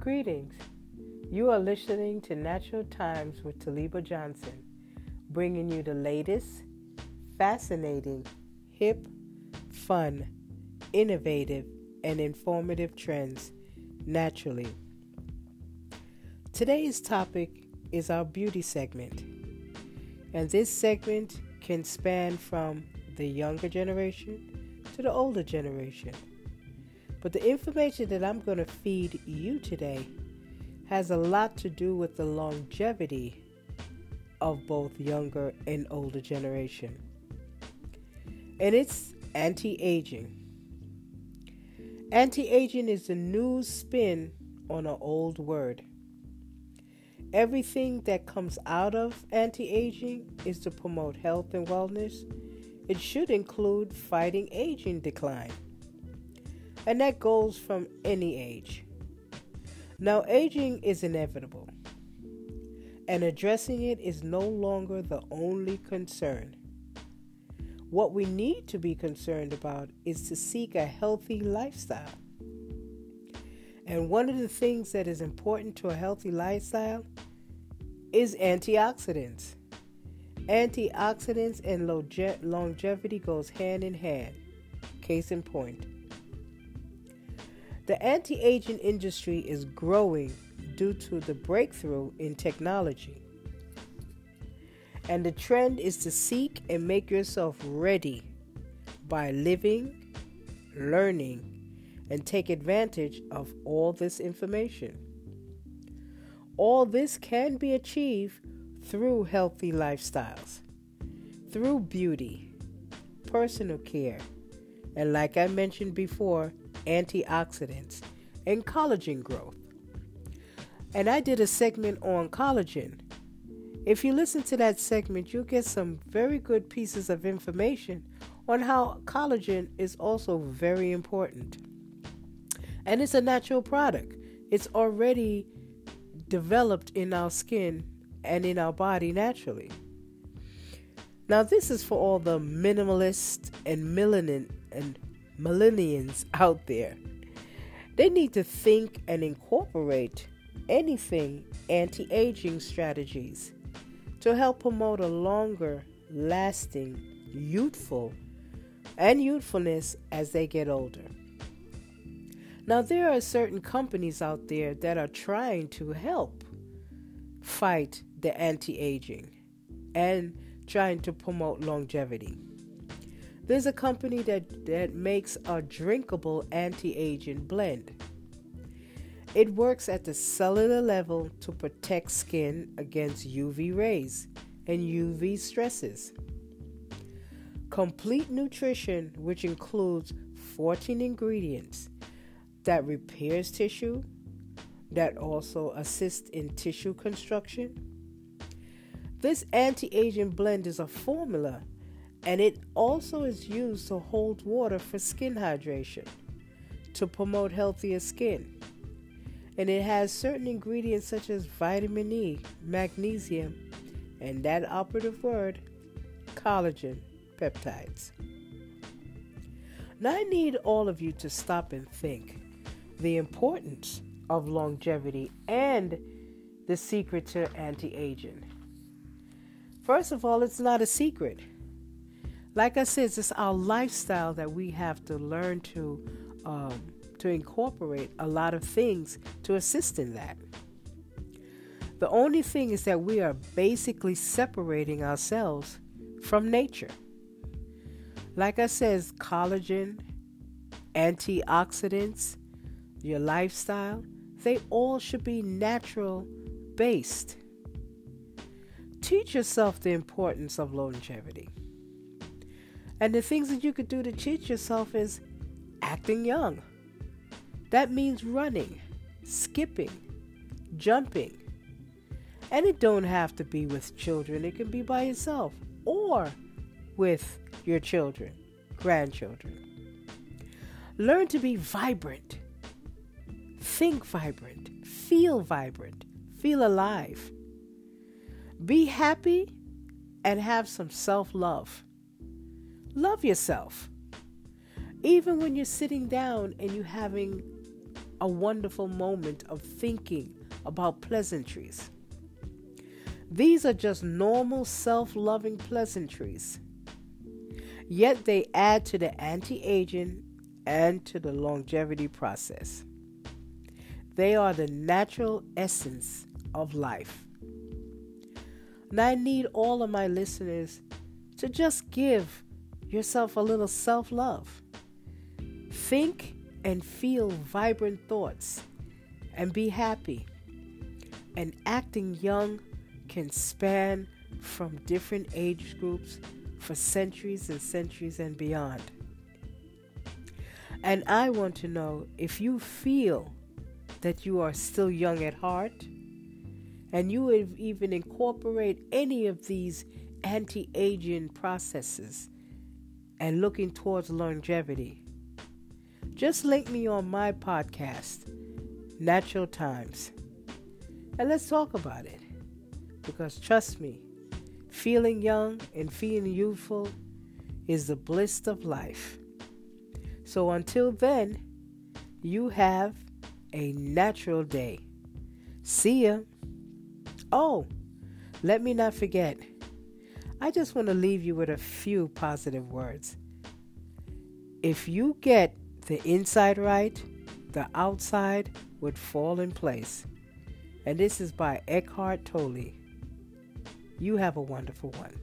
Greetings. You are listening to Natural Times with Taliba Johnson, bringing you the latest, fascinating, hip, fun, innovative, and informative trends naturally. Today's topic is our beauty segment, and this segment can span from the younger generation to the older generation. But the information that I'm going to feed you today has a lot to do with the longevity of both younger and older generation. And it's anti-aging. Anti-aging is the new spin on an old word. Everything that comes out of anti-aging is to promote health and wellness. It should include fighting aging decline and that goes from any age. Now, aging is inevitable, and addressing it is no longer the only concern. What we need to be concerned about is to seek a healthy lifestyle. And one of the things that is important to a healthy lifestyle is antioxidants. Antioxidants and longevity goes hand in hand. Case in point. The anti aging industry is growing due to the breakthrough in technology. And the trend is to seek and make yourself ready by living, learning, and take advantage of all this information. All this can be achieved through healthy lifestyles, through beauty, personal care, and like I mentioned before, antioxidants, and collagen growth. And I did a segment on collagen. If you listen to that segment, you'll get some very good pieces of information on how collagen is also very important. And it's a natural product, it's already developed in our skin and in our body naturally. Now, this is for all the minimalist and melanin and millennials out there. They need to think and incorporate anything anti aging strategies to help promote a longer lasting, youthful, and youthfulness as they get older. Now, there are certain companies out there that are trying to help fight the anti aging and trying to promote longevity. There's a company that, that makes a drinkable anti aging blend. It works at the cellular level to protect skin against UV rays and UV stresses. Complete nutrition, which includes 14 ingredients that repairs tissue, that also assists in tissue construction. This anti aging blend is a formula and it also is used to hold water for skin hydration to promote healthier skin. And it has certain ingredients such as vitamin E, magnesium, and that operative word, collagen peptides. Now, I need all of you to stop and think the importance of longevity and the secret to anti aging. First of all, it's not a secret. Like I said, it's our lifestyle that we have to learn to um, to incorporate a lot of things to assist in that. The only thing is that we are basically separating ourselves from nature. Like I said, collagen, antioxidants, your lifestyle, they all should be natural based. Teach yourself the importance of longevity. And the things that you could do to cheat yourself is acting young. That means running, skipping, jumping. And it don't have to be with children. It can be by yourself or with your children, grandchildren. Learn to be vibrant. Think vibrant. Feel vibrant. Feel alive. Be happy and have some self love. Love yourself. Even when you're sitting down and you're having a wonderful moment of thinking about pleasantries. These are just normal self loving pleasantries. Yet they add to the anti aging and to the longevity process. They are the natural essence of life. And I need all of my listeners to just give yourself a little self love. Think and feel vibrant thoughts and be happy. And acting young can span from different age groups for centuries and centuries and beyond. And I want to know if you feel that you are still young at heart and you would even incorporate any of these anti aging processes and looking towards longevity, just link me on my podcast, Natural Times, and let's talk about it. Because trust me, feeling young and feeling youthful is the bliss of life. So until then, you have a natural day. See ya. Oh, let me not forget. I just want to leave you with a few positive words. If you get the inside right, the outside would fall in place. And this is by Eckhart Tolle. You have a wonderful one.